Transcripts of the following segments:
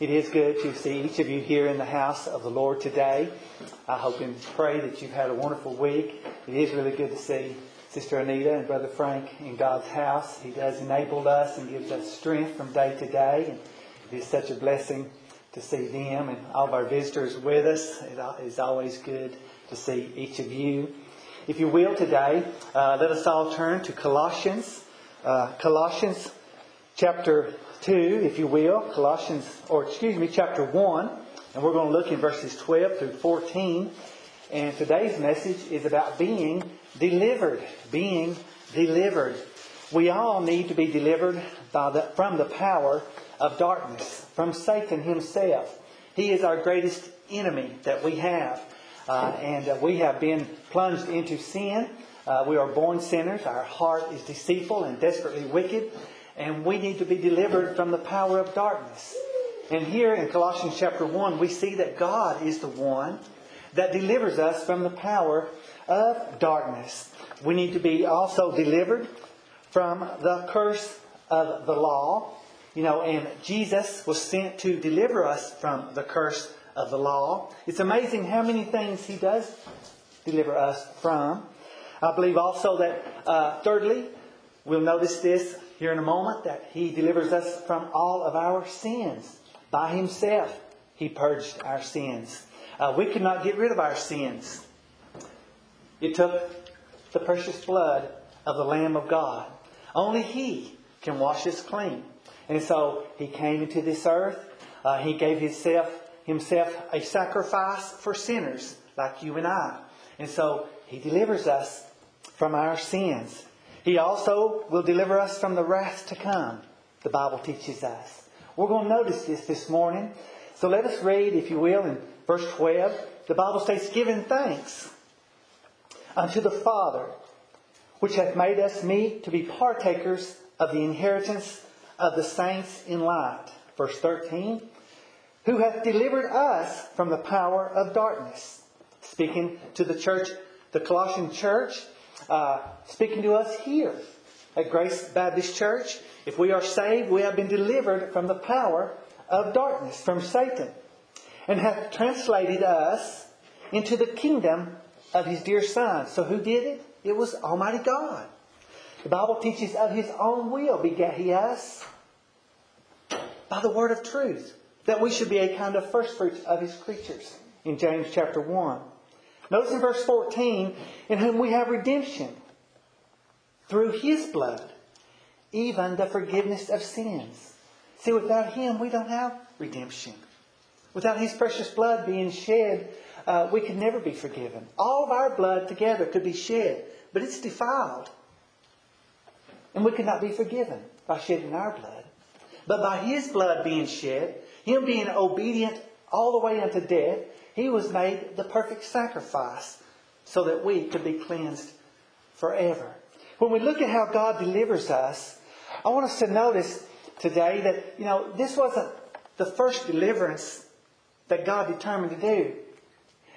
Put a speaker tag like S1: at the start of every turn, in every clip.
S1: It is good to see each of you here in the house of the Lord today. I hope and pray that you've had a wonderful week. It is really good to see Sister Anita and Brother Frank in God's house. He does enable us and gives us strength from day to day. And it is such a blessing to see them and all of our visitors with us. It is always good to see each of you. If you will, today, uh, let us all turn to Colossians. Uh, Colossians chapter 2, if you will, Colossians, or excuse me, chapter 1, and we're going to look in verses 12 through 14. And today's message is about being delivered. Being delivered. We all need to be delivered the, from the power of darkness, from Satan himself. He is our greatest enemy that we have. Uh, and uh, we have been plunged into sin. Uh, we are born sinners. Our heart is deceitful and desperately wicked and we need to be delivered from the power of darkness. And here in Colossians chapter 1, we see that God is the one that delivers us from the power of darkness. We need to be also delivered from the curse of the law. You know, and Jesus was sent to deliver us from the curse of the law. It's amazing how many things he does deliver us from. I believe also that, uh, thirdly, we'll notice this here in a moment that He delivers us from all of our sins. By Himself, He purged our sins. Uh, we could not get rid of our sins. It took the precious blood of the Lamb of God. Only He can wash us clean. And so He came into this earth. Uh, he gave himself, himself a sacrifice for sinners like you and I. And so He delivers us from our sins. He also will deliver us from the wrath to come, the Bible teaches us. We're going to notice this this morning. So let us read, if you will, in verse 12. The Bible states, Giving thanks unto the Father, which hath made us meet to be partakers of the inheritance of the saints in light. Verse 13. Who hath delivered us from the power of darkness. Speaking to the church, the Colossian church, uh, speaking to us here at Grace Baptist Church. If we are saved, we have been delivered from the power of darkness, from Satan, and hath translated us into the kingdom of his dear Son. So who did it? It was Almighty God. The Bible teaches of his own will begat he us by the word of truth, that we should be a kind of first fruits of his creatures in James chapter 1. Notice in verse 14, in whom we have redemption through his blood, even the forgiveness of sins. See, without him, we don't have redemption. Without his precious blood being shed, uh, we could never be forgiven. All of our blood together could be shed, but it's defiled. And we could not be forgiven by shedding our blood. But by his blood being shed, him being obedient all the way unto death, he was made the perfect sacrifice so that we could be cleansed forever. When we look at how God delivers us, I want us to notice today that, you know, this wasn't the first deliverance that God determined to do.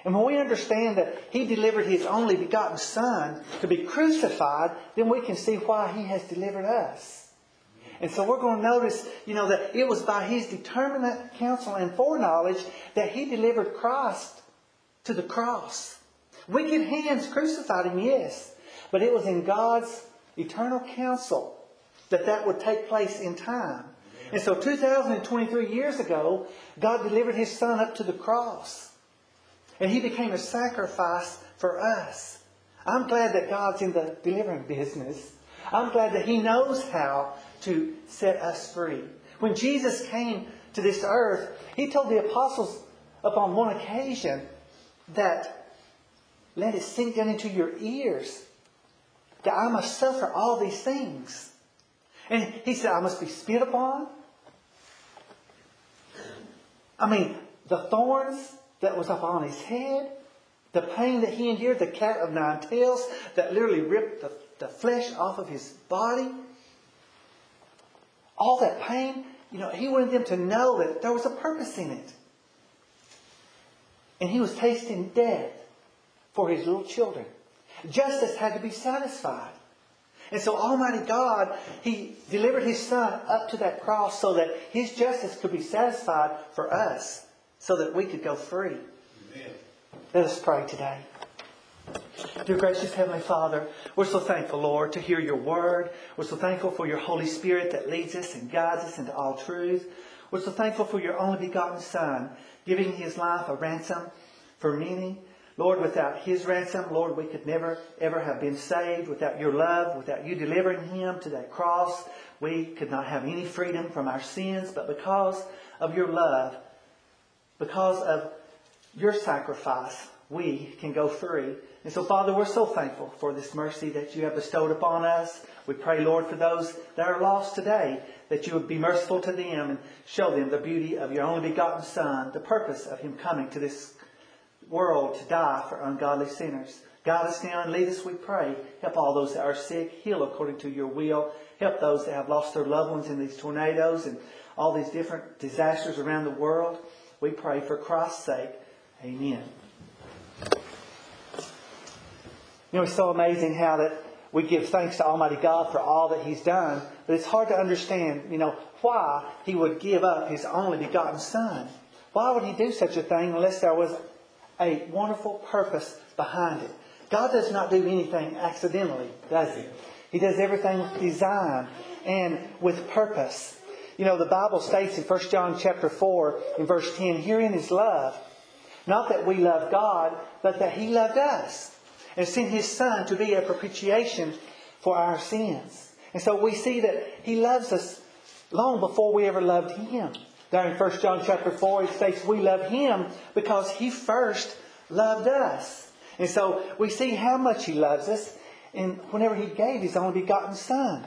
S1: And when we understand that He delivered His only begotten Son to be crucified, then we can see why He has delivered us. And so we're going to notice, you know, that it was by his determinate counsel and foreknowledge that he delivered Christ to the cross. Wicked hands crucified him, yes. But it was in God's eternal counsel that that would take place in time. And so 2023 years ago, God delivered his son up to the cross. And he became a sacrifice for us. I'm glad that God's in the delivering business. I'm glad that he knows how to set us free. When Jesus came to this earth, he told the apostles upon one occasion that let it sink down into your ears that I must suffer all these things. And he said, I must be spit upon. I mean, the thorns that was upon his head, the pain that he endured, the cat of nine tails that literally ripped the, the flesh off of his body all that pain, you know, he wanted them to know that there was a purpose in it. And he was tasting death for his little children. Justice had to be satisfied. And so Almighty God, He delivered His Son up to that cross so that His justice could be satisfied for us, so that we could go free. Amen. Let us pray today. Dear gracious Heavenly Father, we're so thankful, Lord, to hear your word. We're so thankful for your Holy Spirit that leads us and guides us into all truth. We're so thankful for your only begotten Son, giving his life a ransom for many. Lord, without his ransom, Lord, we could never, ever have been saved. Without your love, without you delivering him to that cross, we could not have any freedom from our sins. But because of your love, because of your sacrifice, we can go free. And so, Father, we're so thankful for this mercy that you have bestowed upon us. We pray, Lord, for those that are lost today, that you would be merciful to them and show them the beauty of your only begotten Son, the purpose of him coming to this world to die for ungodly sinners. Guide us now and lead us, we pray. Help all those that are sick, heal according to your will. Help those that have lost their loved ones in these tornadoes and all these different disasters around the world. We pray for Christ's sake. Amen. You know, it's so amazing how that we give thanks to Almighty God for all that He's done, but it's hard to understand, you know, why He would give up His only begotten Son. Why would He do such a thing unless there was a wonderful purpose behind it? God does not do anything accidentally, does He? He does everything with design and with purpose. You know, the Bible states in 1 John chapter 4 in verse 10, herein is love. Not that we love God, but that He loved us and sent his Son to be a propitiation for our sins. And so we see that he loves us long before we ever loved him. There in 1 John chapter 4, it states we love him because he first loved us. And so we see how much he loves us and whenever he gave his only begotten Son.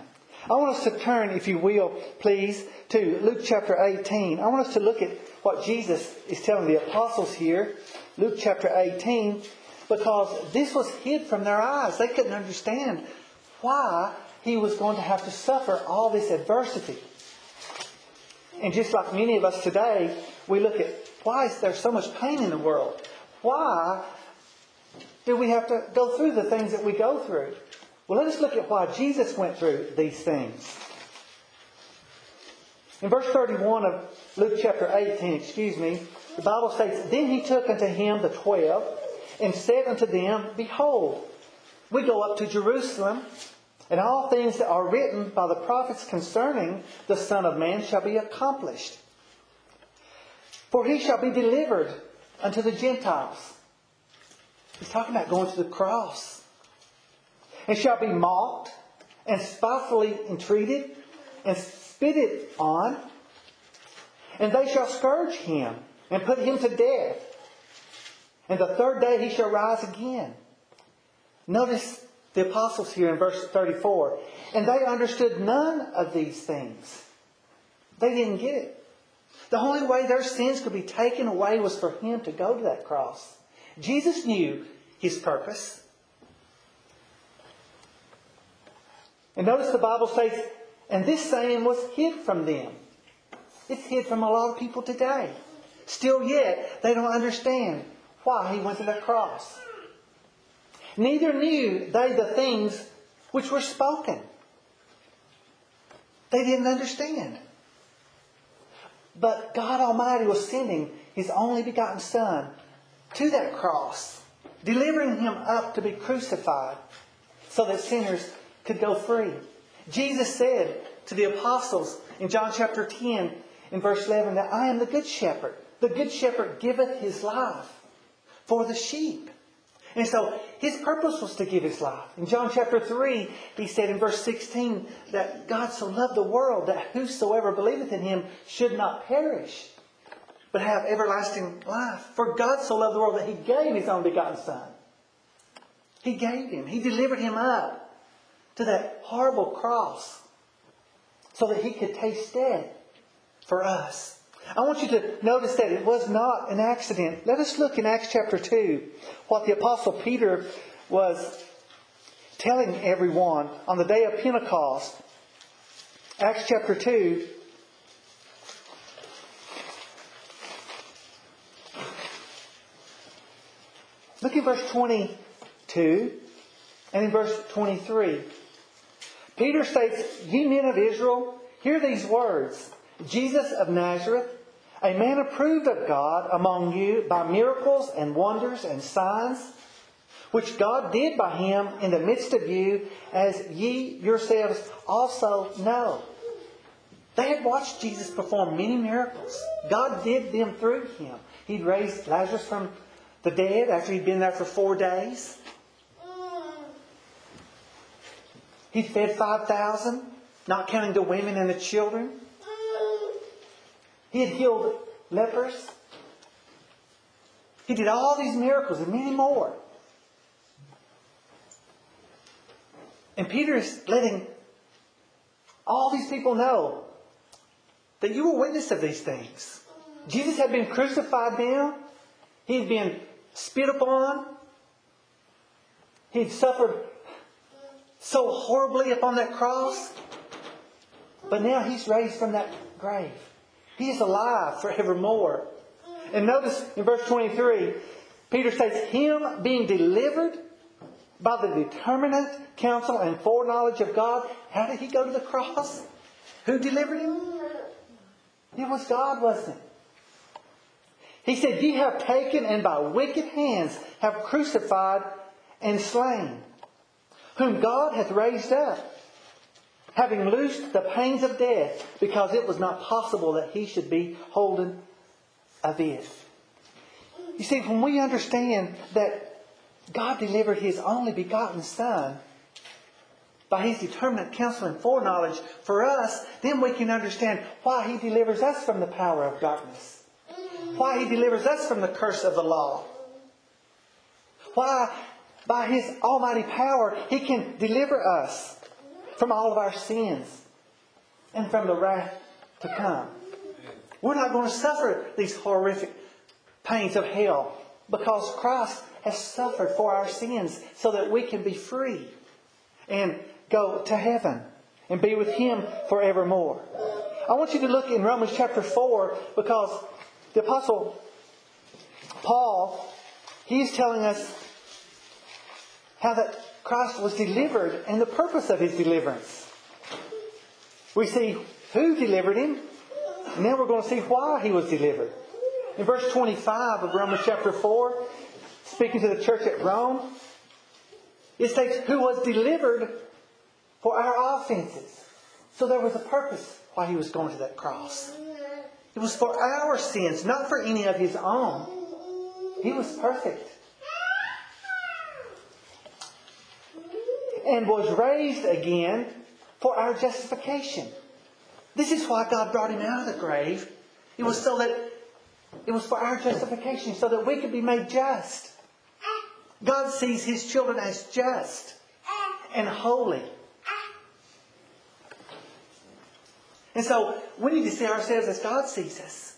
S1: I want us to turn, if you will, please, to Luke chapter 18. I want us to look at what Jesus is telling the apostles here. Luke chapter 18, because this was hid from their eyes. They couldn't understand why he was going to have to suffer all this adversity. And just like many of us today, we look at why is there so much pain in the world? Why do we have to go through the things that we go through? Well, let us look at why Jesus went through these things. In verse 31 of Luke chapter 18, excuse me, the Bible states, Then he took unto him the twelve and said unto them, Behold, we go up to Jerusalem, and all things that are written by the prophets concerning the Son of Man shall be accomplished. For he shall be delivered unto the Gentiles. He's talking about going to the cross. And shall be mocked, and spitefully entreated, and spitted on. And they shall scourge him, and put him to death and the third day he shall rise again. Notice the apostles here in verse 34. And they understood none of these things. They didn't get it. The only way their sins could be taken away was for him to go to that cross. Jesus knew his purpose. And notice the Bible says, and this saying was hid from them. It's hid from a lot of people today. Still yet, they don't understand why he went to the cross. Neither knew they the things which were spoken. They didn't understand. But God Almighty was sending His only begotten Son to that cross, delivering Him up to be crucified so that sinners could go free. Jesus said to the apostles in John chapter 10, in verse 11, that I am the good shepherd. The good shepherd giveth his life for the sheep. And so his purpose was to give his life. In John chapter 3, he said in verse 16 that God so loved the world that whosoever believeth in him should not perish, but have everlasting life. For God so loved the world that he gave his only begotten Son. He gave him. He delivered him up to that horrible cross so that he could taste death for us. I want you to notice that it was not an accident. Let us look in Acts chapter 2 what the Apostle Peter was telling everyone on the day of Pentecost. Acts chapter 2. Look at verse 22 and in verse 23. Peter states, Ye men of Israel, hear these words Jesus of Nazareth, a man approved of God among you by miracles and wonders and signs, which God did by him in the midst of you, as ye yourselves also know. They had watched Jesus perform many miracles. God did them through him. He'd raised Lazarus from the dead after he'd been there for four days. He fed 5,000, not counting the women and the children. He had healed lepers. He did all these miracles and many more. And Peter is letting all these people know that you were witness of these things. Jesus had been crucified now. He had been spit upon. He had suffered so horribly upon that cross. But now he's raised from that grave. He is alive forevermore. And notice in verse 23, Peter states, Him being delivered by the determinate counsel and foreknowledge of God. How did he go to the cross? Who delivered him? It was God, wasn't it? He said, Ye have taken and by wicked hands have crucified and slain, whom God hath raised up, having loosed the pains of death, because it was not possible that he should be holden of it. You see, when we understand that God delivered his only begotten Son by his determinate counsel and foreknowledge for us, then we can understand why he delivers us from the power of darkness why He delivers us from the curse of the law. Why, by His almighty power, He can deliver us from all of our sins and from the wrath to come. We're not going to suffer these horrific pains of hell because Christ has suffered for our sins so that we can be free and go to heaven and be with Him forevermore. I want you to look in Romans chapter 4 because the Apostle Paul, he's telling us how that Christ was delivered and the purpose of his deliverance. We see who delivered him, and now we're going to see why he was delivered. In verse 25 of Romans chapter 4, speaking to the church at Rome, it states, Who was delivered for our offenses. So there was a purpose why he was going to that cross. It was for our sins, not for any of his own. He was perfect. And was raised again for our justification. This is why God brought him out of the grave. It was so that it was for our justification, so that we could be made just. God sees his children as just and holy. And so we need to see ourselves as God sees us.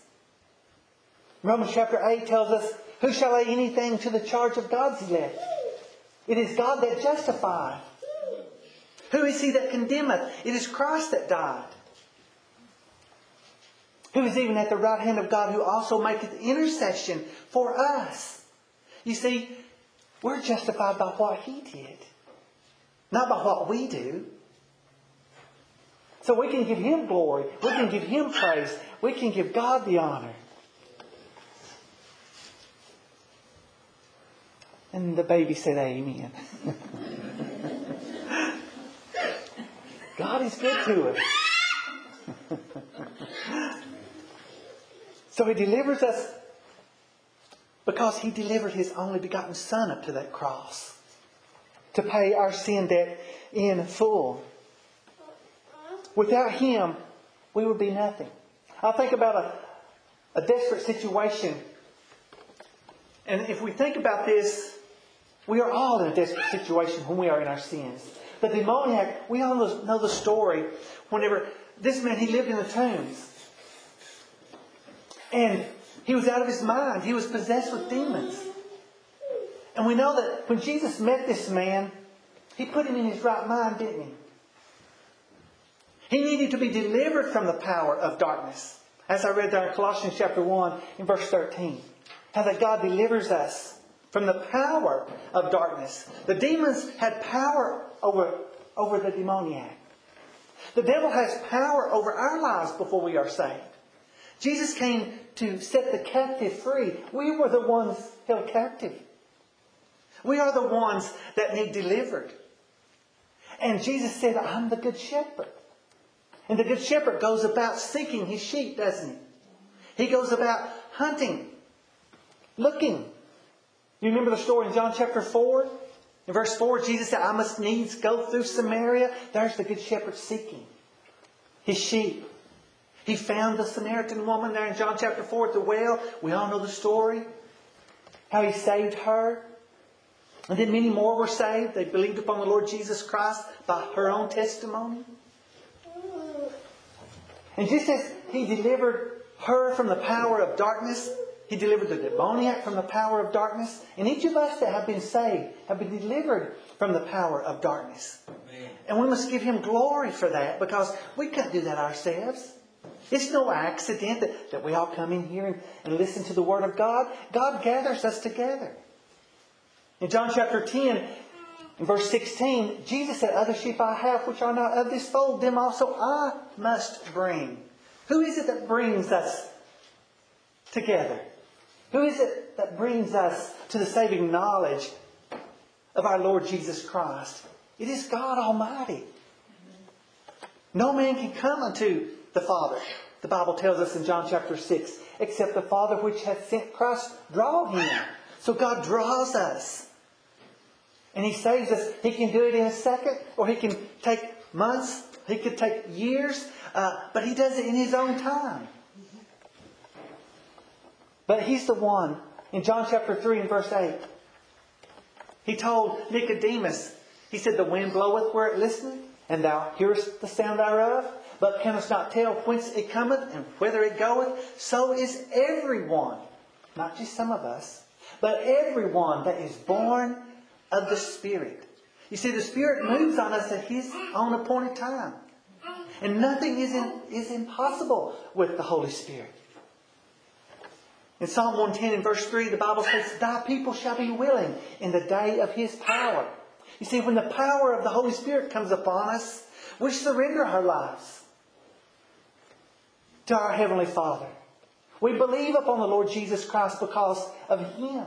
S1: Romans chapter 8 tells us, Who shall lay anything to the charge of God's elect? It is God that justifieth. Who is he that condemneth? It is Christ that died. Who is even at the right hand of God, who also maketh intercession for us. You see, we're justified by what he did, not by what we do. So we can give Him glory. We can give Him praise. We can give God the honor. And the baby said, Amen. God is good to us. so He delivers us because He delivered His only begotten Son up to that cross to pay our sin debt in full. Without Him, we would be nothing. I think about a, a desperate situation. And if we think about this, we are all in a desperate situation when we are in our sins. The demoniac, we all know the story. Whenever this man, he lived in the tombs. And he was out of his mind. He was possessed with demons. And we know that when Jesus met this man, he put him in his right mind, didn't he? He needed to be delivered from the power of darkness. As I read there in Colossians chapter 1 in verse 13. How that God delivers us from the power of darkness. The demons had power over, over the demoniac. The devil has power over our lives before we are saved. Jesus came to set the captive free. We were the ones held captive. We are the ones that need delivered. And Jesus said, I'm the good shepherd. And the good shepherd goes about seeking his sheep, doesn't he? He goes about hunting, looking. You remember the story in John chapter 4? In verse 4, Jesus said, I must needs go through Samaria. There's the good shepherd seeking his sheep. He found the Samaritan woman there in John chapter 4 at the well. We all know the story. How he saved her. And then many more were saved. They believed upon the Lord Jesus Christ by her own testimony. And just as he delivered her from the power of darkness, he delivered the demoniac from the power of darkness. And each of us that have been saved have been delivered from the power of darkness. Amen. And we must give him glory for that because we can't do that ourselves. It's no accident that, that we all come in here and, and listen to the Word of God. God gathers us together. In John chapter 10, in verse 16, Jesus said, Other sheep I have which are not of this fold, them also I must bring. Who is it that brings us together? Who is it that brings us to the saving knowledge of our Lord Jesus Christ? It is God Almighty. No man can come unto the Father. The Bible tells us in John chapter 6, except the Father which hath sent Christ draw him. So God draws us. And He saves us. He can do it in a second, or He can take months, He could take years, uh, but He does it in His own time. But He's the one, in John chapter 3 and verse 8, He told Nicodemus, He said, The wind bloweth where it listeth, and thou hearest the sound thereof, but canst not tell whence it cometh and whither it goeth. So is everyone, not just some of us, but everyone that is born of the Spirit. You see, the Spirit moves on us at His own appointed time. And nothing is, in, is impossible with the Holy Spirit. In Psalm 110 and verse 3, the Bible says, Thy people shall be willing in the day of His power. You see, when the power of the Holy Spirit comes upon us, we surrender our lives to our Heavenly Father. We believe upon the Lord Jesus Christ because of Him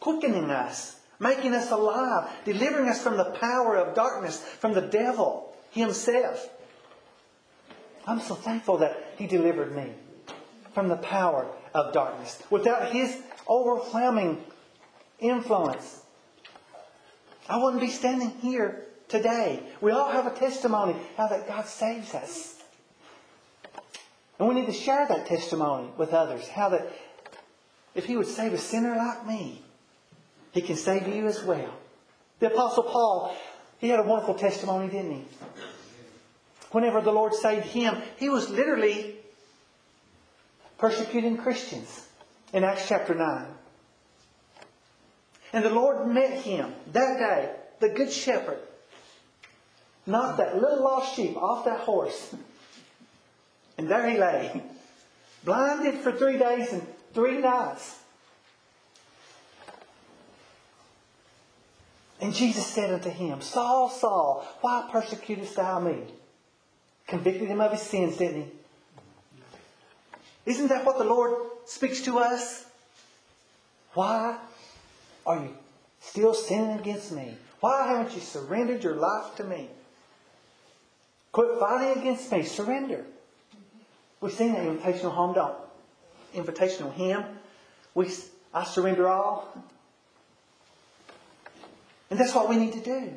S1: quickening us making us alive, delivering us from the power of darkness, from the devil himself. I'm so thankful that he delivered me from the power of darkness. Without his overwhelming influence, I wouldn't be standing here today. We all have a testimony how that God saves us. And we need to share that testimony with others. How that if he would save a sinner like me, he can save you as well. The Apostle Paul, he had a wonderful testimony, didn't he? Whenever the Lord saved him, he was literally persecuting Christians in Acts chapter 9. And the Lord met him that day, the Good Shepherd, knocked that little lost sheep off that horse. And there he lay, blinded for three days and three nights. And Jesus said unto him, Saul, Saul, why persecutest thou me? Convicted him of his sins, didn't he? Isn't that what the Lord speaks to us? Why are you still sinning against me? Why haven't you surrendered your life to me? Quit fighting against me. Surrender. We've seen that invitational home, don't Invitational hymn. We, I surrender all. And that's what we need to do.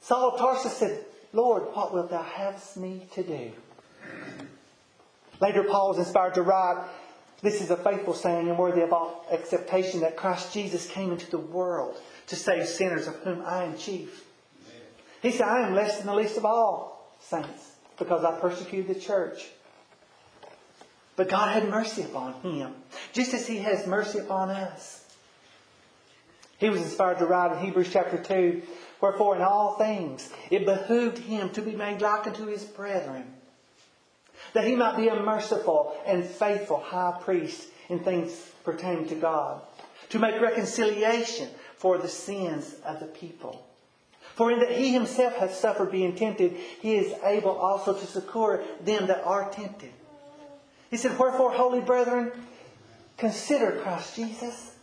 S1: Saul of Tarsus said, Lord, what wilt thou have me to do? Later, Paul was inspired to write, This is a faithful saying and worthy of all acceptation that Christ Jesus came into the world to save sinners, of whom I am chief. He said, I am less than the least of all saints because I persecuted the church. But God had mercy upon him, just as he has mercy upon us. He was inspired to write in Hebrews chapter 2, Wherefore in all things it behooved him to be made like unto his brethren, that he might be a merciful and faithful high priest in things pertaining to God, to make reconciliation for the sins of the people. For in that he himself hath suffered being tempted, he is able also to succor them that are tempted. He said, Wherefore, holy brethren, consider Christ Jesus,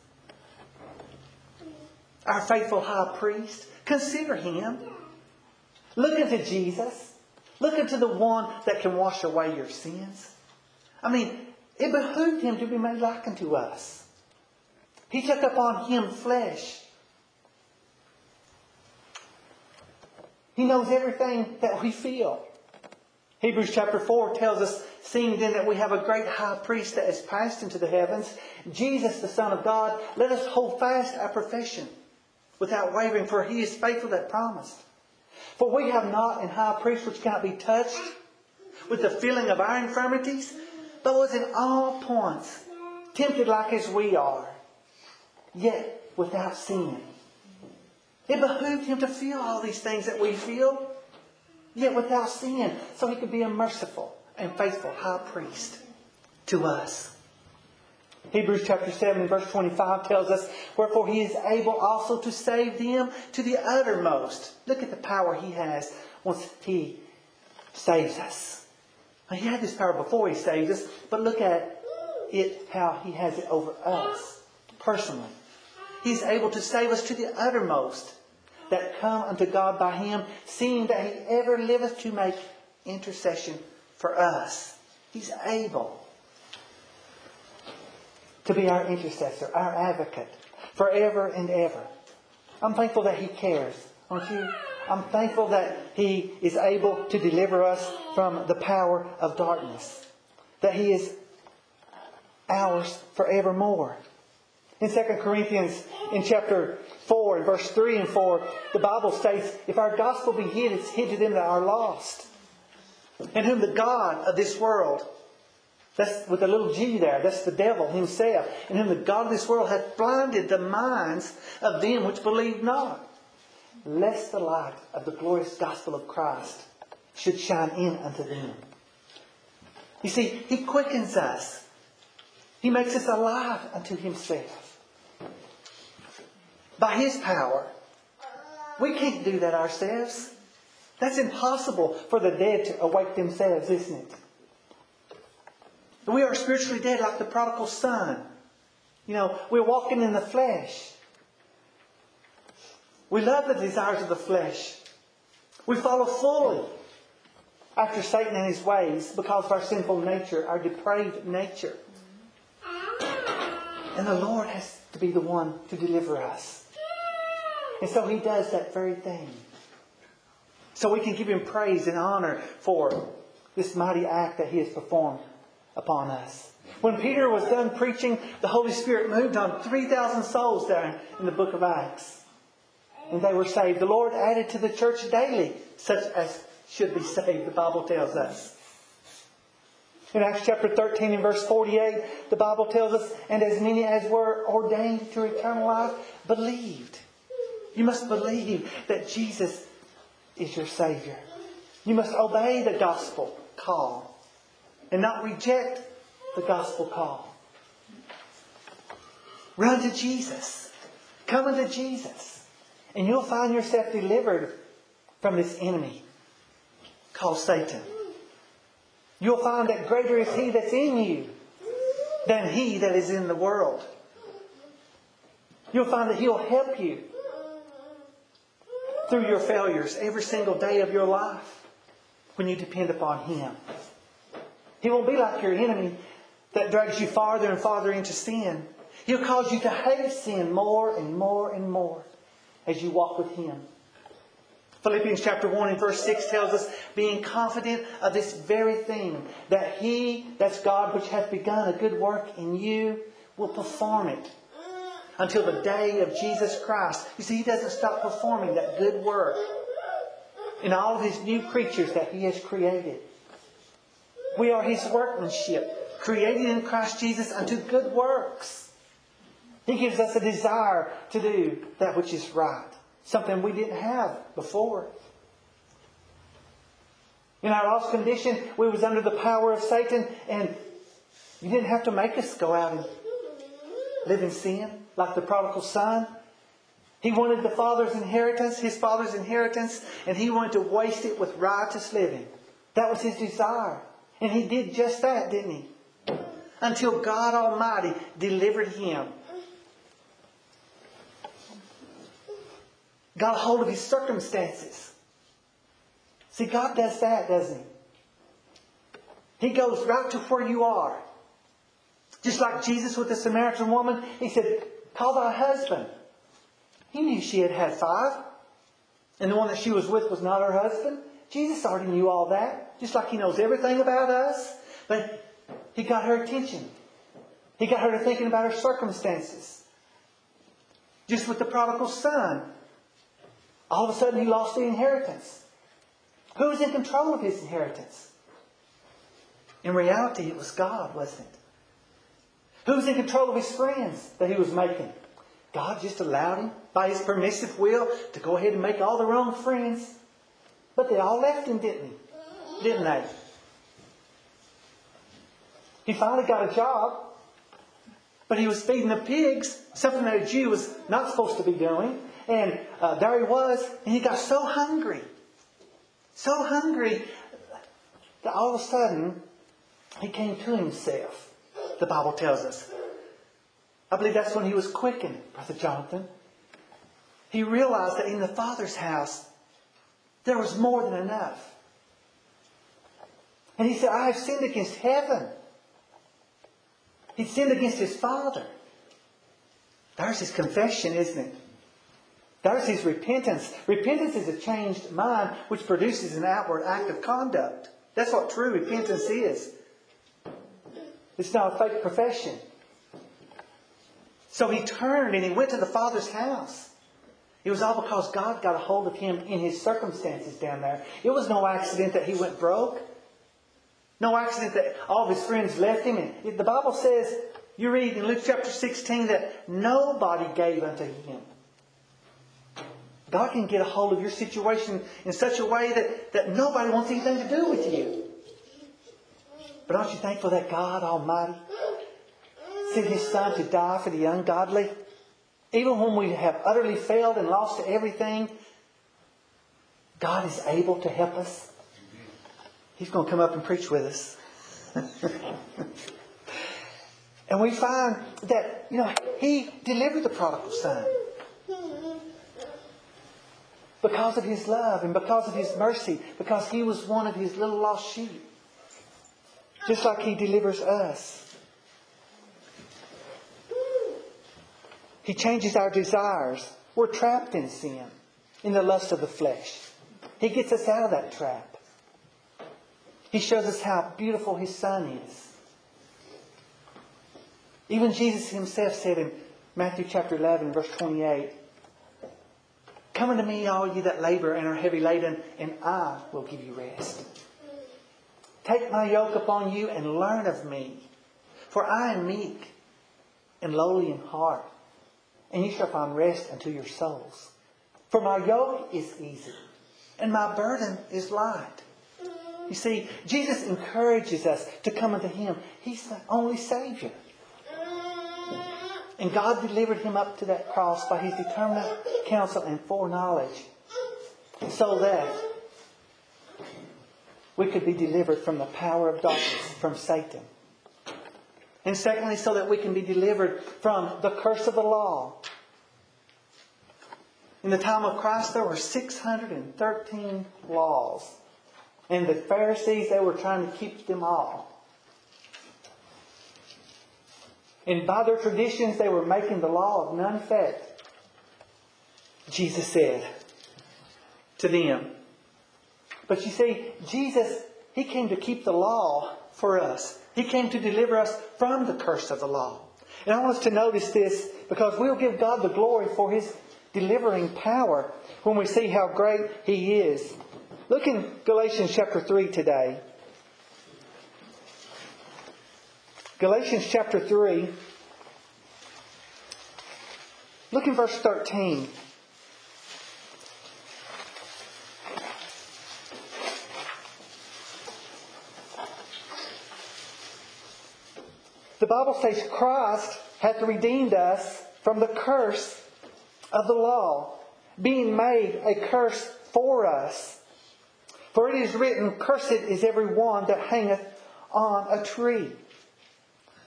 S1: our faithful high priest. Consider him. Look unto Jesus. Look unto the one that can wash away your sins. I mean, it behooved him to be made like unto us. He took upon him flesh He knows everything that we feel. Hebrews chapter 4 tells us, seeing then that we have a great high priest that has passed into the heavens, Jesus the Son of God, let us hold fast our profession without wavering, for he is faithful that promised. For we have not an high priest which cannot be touched with the feeling of our infirmities, but was in all points tempted like as we are, yet without sin. It behooved him to feel all these things that we feel, yet without sin, so he could be a merciful and faithful high priest to us. Hebrews chapter 7 verse 25 tells us, Wherefore he is able also to save them to the uttermost. Look at the power he has once he saves us. He had this power before he saved us, but look at it, how he has it over us personally. He's able to save us to the uttermost that come unto God by him, seeing that he ever liveth to make intercession for us. He's able to be our intercessor, our advocate, forever and ever. I'm thankful that he cares, aren't you? I'm thankful that he is able to deliver us from the power of darkness, that he is ours forevermore. In 2 Corinthians, in chapter 4, in verse 3 and 4, the Bible states, If our gospel be hid, it's hid to them that are lost. In whom the God of this world, that's with a little g there, that's the devil himself, And whom the God of this world hath blinded the minds of them which believe not, lest the light of the glorious gospel of Christ should shine in unto them. You see, He quickens us. He makes us alive unto Himself by His power. We can't do that ourselves. That's impossible for the dead to awake themselves, isn't it? We are spiritually dead like the prodigal son. You know, we're walking in the flesh. We love the desires of the flesh. We follow fully after Satan and his ways because of our sinful nature, our depraved nature. And the Lord has to be the one to deliver us. And so he does that very thing. So we can give him praise and honor for this mighty act that he has performed upon us. When Peter was done preaching, the Holy Spirit moved on 3,000 souls there in the book of Acts. And they were saved. The Lord added to the church daily such as should be saved, the Bible tells us. In Acts chapter 13 and verse 48, the Bible tells us, and as many as were ordained to eternal life believed. You must believe that Jesus is your Savior. You must obey the gospel call and not reject the gospel call. Run to Jesus. Come unto Jesus. And you'll find yourself delivered from this enemy called Satan. You'll find that greater is He that's in you than He that is in the world. You'll find that He'll help you through your failures every single day of your life when you depend upon Him. He won't be like your enemy that drags you farther and farther into sin. He'll cause you to hate sin more and more and more as you walk with Him. Philippians chapter 1 and verse 6 tells us, being confident of this very thing, that He, that's God, which hath begun a good work in you, will perform it until the day of Jesus Christ. You see, He doesn't stop performing that good work in all of His new creatures that He has created. We are His workmanship, created in Christ Jesus unto good works. He gives us a desire to do that which is right, something we didn't have before. In our lost condition, we was under the power of Satan, and you didn't have to make us go out and live in sin like the prodigal son. He wanted the father's inheritance, his father's inheritance, and he wanted to waste it with riotous living. That was his desire. And he did just that, didn't he? Until God Almighty delivered him. Got a hold of his circumstances. See, God does that, doesn't he? He goes right to where you are. Just like Jesus with the Samaritan woman, he said, Call thy husband. He knew she had had five. And the one that she was with was not her husband. Jesus already knew all that. Just like he knows everything about us. But he got her attention. He got her to thinking about her circumstances. Just with the prodigal son. All of a sudden he lost the inheritance. Who was in control of his inheritance? In reality, it was God, wasn't it? Who was in control of his friends that he was making? God just allowed him, by his permissive will, to go ahead and make all the wrong friends. But they all left him, didn't he? Didn't they? He finally got a job, but he was feeding the pigs, something that a Jew was not supposed to be doing. And uh, there he was, and he got so hungry, so hungry, that all of a sudden he came to himself the Bible tells us. I believe that's when he was quickened, Brother Jonathan. He realized that in the Father's house, there was more than enough. And he said, I have sinned against heaven. He'd sinned against his Father. There's his confession, isn't it? There's his repentance. Repentance is a changed mind which produces an outward act of conduct. That's what true repentance is. It's not a fake profession. So he turned and he went to the Father's house. It was all because God got a hold of him in his circumstances down there. It was no accident that he went broke. No accident that all of his friends left him. And the Bible says, you read in Luke chapter 16, that nobody gave unto him. God can get a hold of your situation in such a way that, that nobody wants anything to do with you. But aren't you thankful that God Almighty sent His Son to die for the ungodly? Even when we have utterly failed and lost everything, God is able to help us. He's going to come up and preach with us. and we find that, you know, He delivered the prodigal son. Because of His love and because of His mercy, because He was one of His little lost sheep just like He delivers us. He changes our desires. We're trapped in sin, in the lust of the flesh. He gets us out of that trap. He shows us how beautiful His Son is. Even Jesus Himself said in Matthew chapter 11, verse 28, Come unto me, all you that labor and are heavy laden, and I will give you rest. Take my yoke upon you and learn of me. For I am meek and lowly in heart, and you shall find rest unto your souls. For my yoke is easy, and my burden is light. You see, Jesus encourages us to come unto Him. He's the only Savior. And God delivered Him up to that cross by His determinate counsel and foreknowledge so that we could be delivered from the power of darkness, from Satan. And secondly, so that we can be delivered from the curse of the law. In the time of Christ, there were 613 laws. And the Pharisees, they were trying to keep them all. And by their traditions, they were making the law of none effect. Jesus said to them, but you see, Jesus, He came to keep the law for us. He came to deliver us from the curse of the law. And I want us to notice this because we'll give God the glory for His delivering power when we see how great He is. Look in Galatians chapter 3 today. Galatians chapter 3. Look in verse 13. The Bible says Christ hath redeemed us from the curse of the law, being made a curse for us. For it is written, Cursed is every one that hangeth on a tree.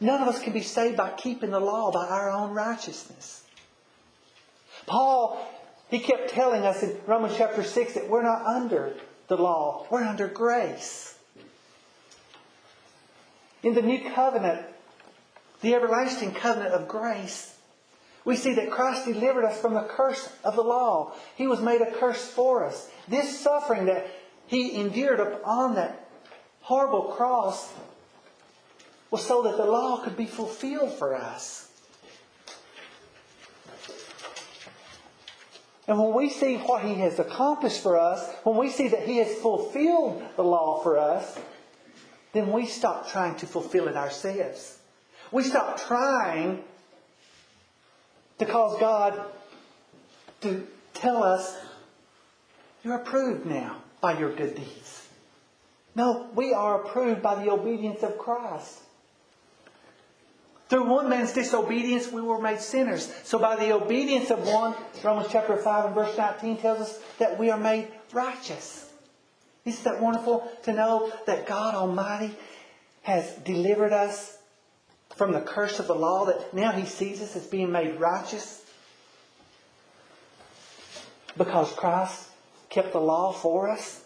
S1: None of us can be saved by keeping the law, by our own righteousness. Paul, he kept telling us in Romans chapter 6 that we're not under the law, we're under grace. In the new covenant, the everlasting covenant of grace, we see that Christ delivered us from the curse of the law. He was made a curse for us. This suffering that He endured upon that horrible cross was so that the law could be fulfilled for us. And when we see what He has accomplished for us, when we see that He has fulfilled the law for us, then we stop trying to fulfill it ourselves. We stop trying to cause God to tell us, you're approved now by your good deeds. No, we are approved by the obedience of Christ. Through one man's disobedience, we were made sinners. So by the obedience of one, Romans chapter 5 and verse 19 tells us that we are made righteous. Isn't that wonderful to know that God Almighty has delivered us from the curse of the law, that now He sees us as being made righteous? Because Christ kept the law for us.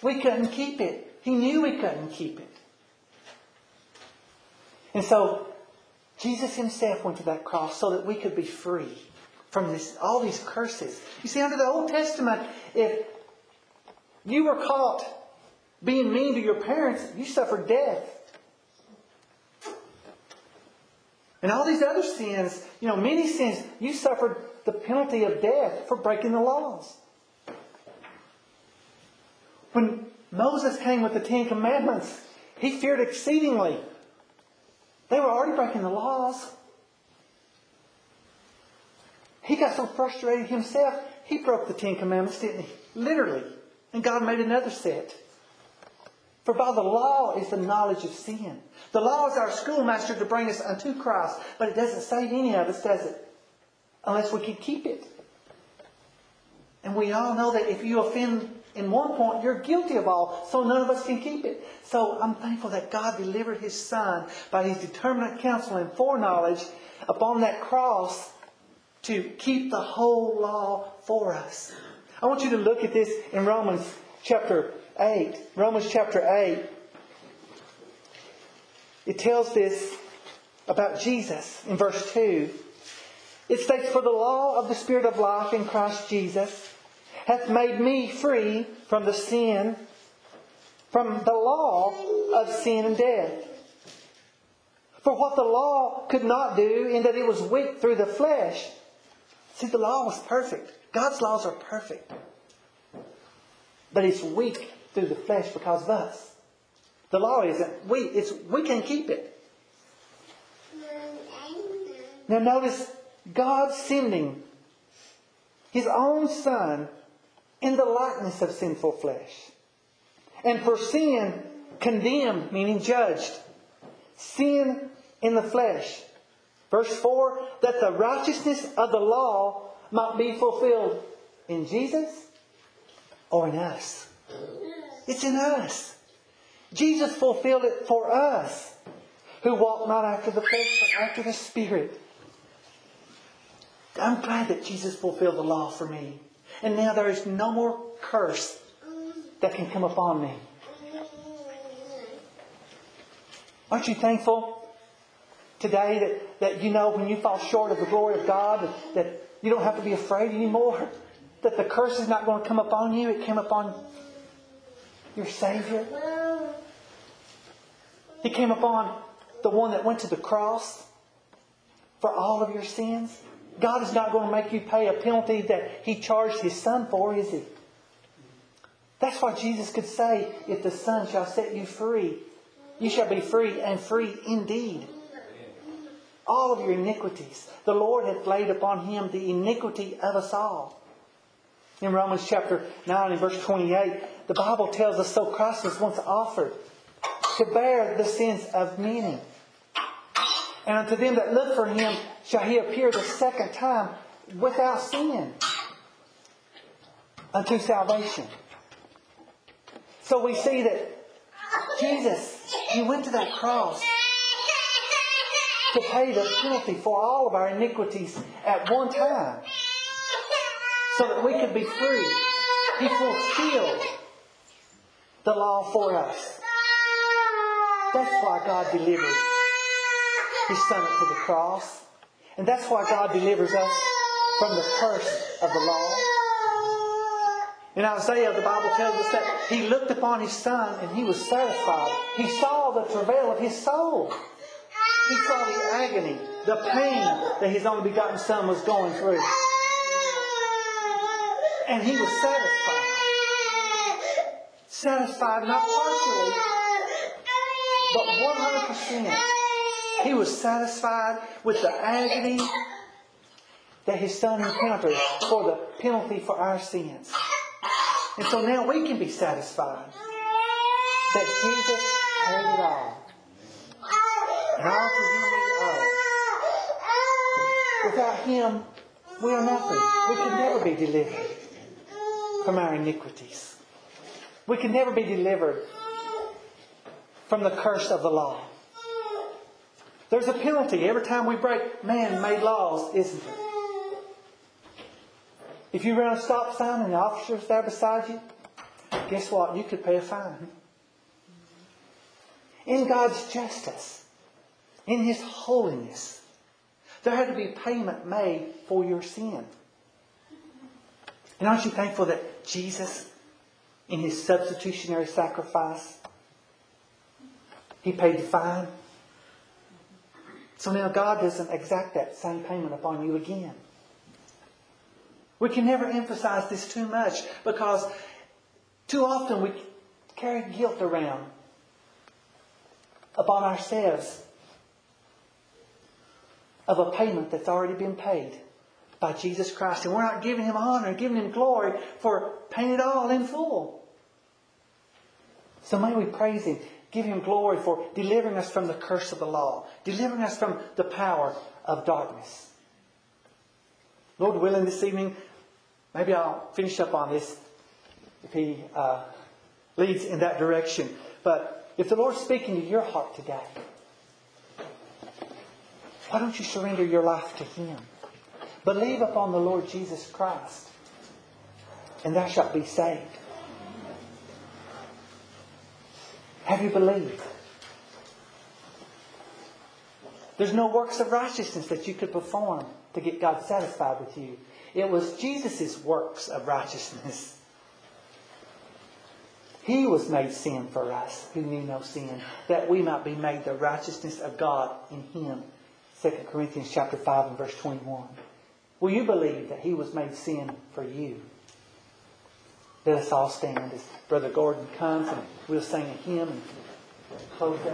S1: We couldn't keep it. He knew we couldn't keep it. And so Jesus himself went to that cross so that we could be free from this, all these curses. You see, under the Old Testament, if you were caught being mean to your parents, you suffered death. And all these other sins, you know, many sins, you suffered the penalty of death for breaking the laws. When Moses came with the Ten Commandments, he feared exceedingly they were already breaking the laws. He got so frustrated himself, he broke the Ten Commandments, didn't he? Literally. And God made another set. For by the law is the knowledge of sin. The law is our schoolmaster to bring us unto Christ, but it doesn't save any of us, does it? Unless we can keep it. And we all know that if you offend in one point, you're guilty of all, so none of us can keep it. So I'm thankful that God delivered His Son by His determinate counsel and foreknowledge upon that cross to keep the whole law for us. I want you to look at this in Romans chapter 8. Romans chapter 8. It tells this about Jesus in verse 2. It states, For the law of the Spirit of life in Christ Jesus hath made me free from the sin, from the law of sin and death. For what the law could not do, in that it was weak through the flesh. See, the law was perfect. God's laws are perfect. But it's weak through the flesh because of us. The law isn't weak. It's, we can keep it. Now notice God sending His own Son in the likeness of sinful flesh. And for sin, condemned, meaning judged. Sin in the flesh. Verse 4 that the righteousness of the law might be fulfilled in Jesus or in us. It's in us. Jesus fulfilled it for us who walk not after the flesh but after the Spirit. I'm glad that Jesus fulfilled the law for me. And now there is no more curse that can come upon me. Aren't you thankful today that, that you know when you fall short of the glory of God that, that you don't have to be afraid anymore? That the curse is not going to come upon you, it came upon your Savior. He came upon the one that went to the cross for all of your sins. God is not going to make you pay a penalty that He charged His Son for, is He? That's why Jesus could say, If the Son shall set you free, you shall be free and free indeed. All of your iniquities. The Lord hath laid upon Him the iniquity of us all. In Romans chapter 9 and verse 28, the Bible tells us so Christ was once offered to bear the sins of many. And unto them that look for him shall he appear the second time without sin unto salvation. So we see that Jesus, He went to that cross to pay the penalty for all of our iniquities at one time so that we could be free. He fulfilled the law for us. That's why God delivered His Son to the cross. And that's why God delivers us from the curse of the law. In Isaiah, the Bible tells us that He looked upon His Son and He was satisfied. He saw the travail of His soul. He saw the agony, the pain that His only begotten Son was going through. And He was satisfied. Satisfied not partially, but 100%. He was satisfied with the agony that his son encountered for the penalty for our sins. And so now we can be satisfied that Jesus paid it all. And all to him we owe. Without him, we are nothing. We can never be delivered from our iniquities. We can never be delivered from the curse of the law. There's a penalty every time we break man-made laws, isn't there? If you run a stop sign and the officer's there beside you, guess what? You could pay a fine. In God's justice, in His holiness, there had to be payment made for your sin. And aren't you thankful that Jesus, in His substitutionary sacrifice, He paid the fine? So now God doesn't exact that same payment upon you again. We can never emphasize this too much because too often we carry guilt around upon ourselves of a payment that's already been paid by Jesus Christ. And we're not giving Him honor and giving Him glory for paying it all in full. So may we praise Him, give Him glory for delivering us from the curse of the law, delivering us from the power of darkness. Lord willing, this evening, maybe I'll finish up on this if He uh, leads in that direction. But if the Lord's speaking to your heart today, why don't you surrender your life to Him? Believe upon the Lord Jesus Christ, and thou shalt be saved. Have you believed? There's no works of righteousness that you could perform to get God satisfied with you. It was Jesus' works of righteousness. He was made sin for us who knew no sin, that we might be made the righteousness of God in Him. 2 Corinthians chapter 5 and verse 21. Will you believe that He was made sin for you? Let us all stand as Brother Gordon comes and we'll sing a hymn and close out.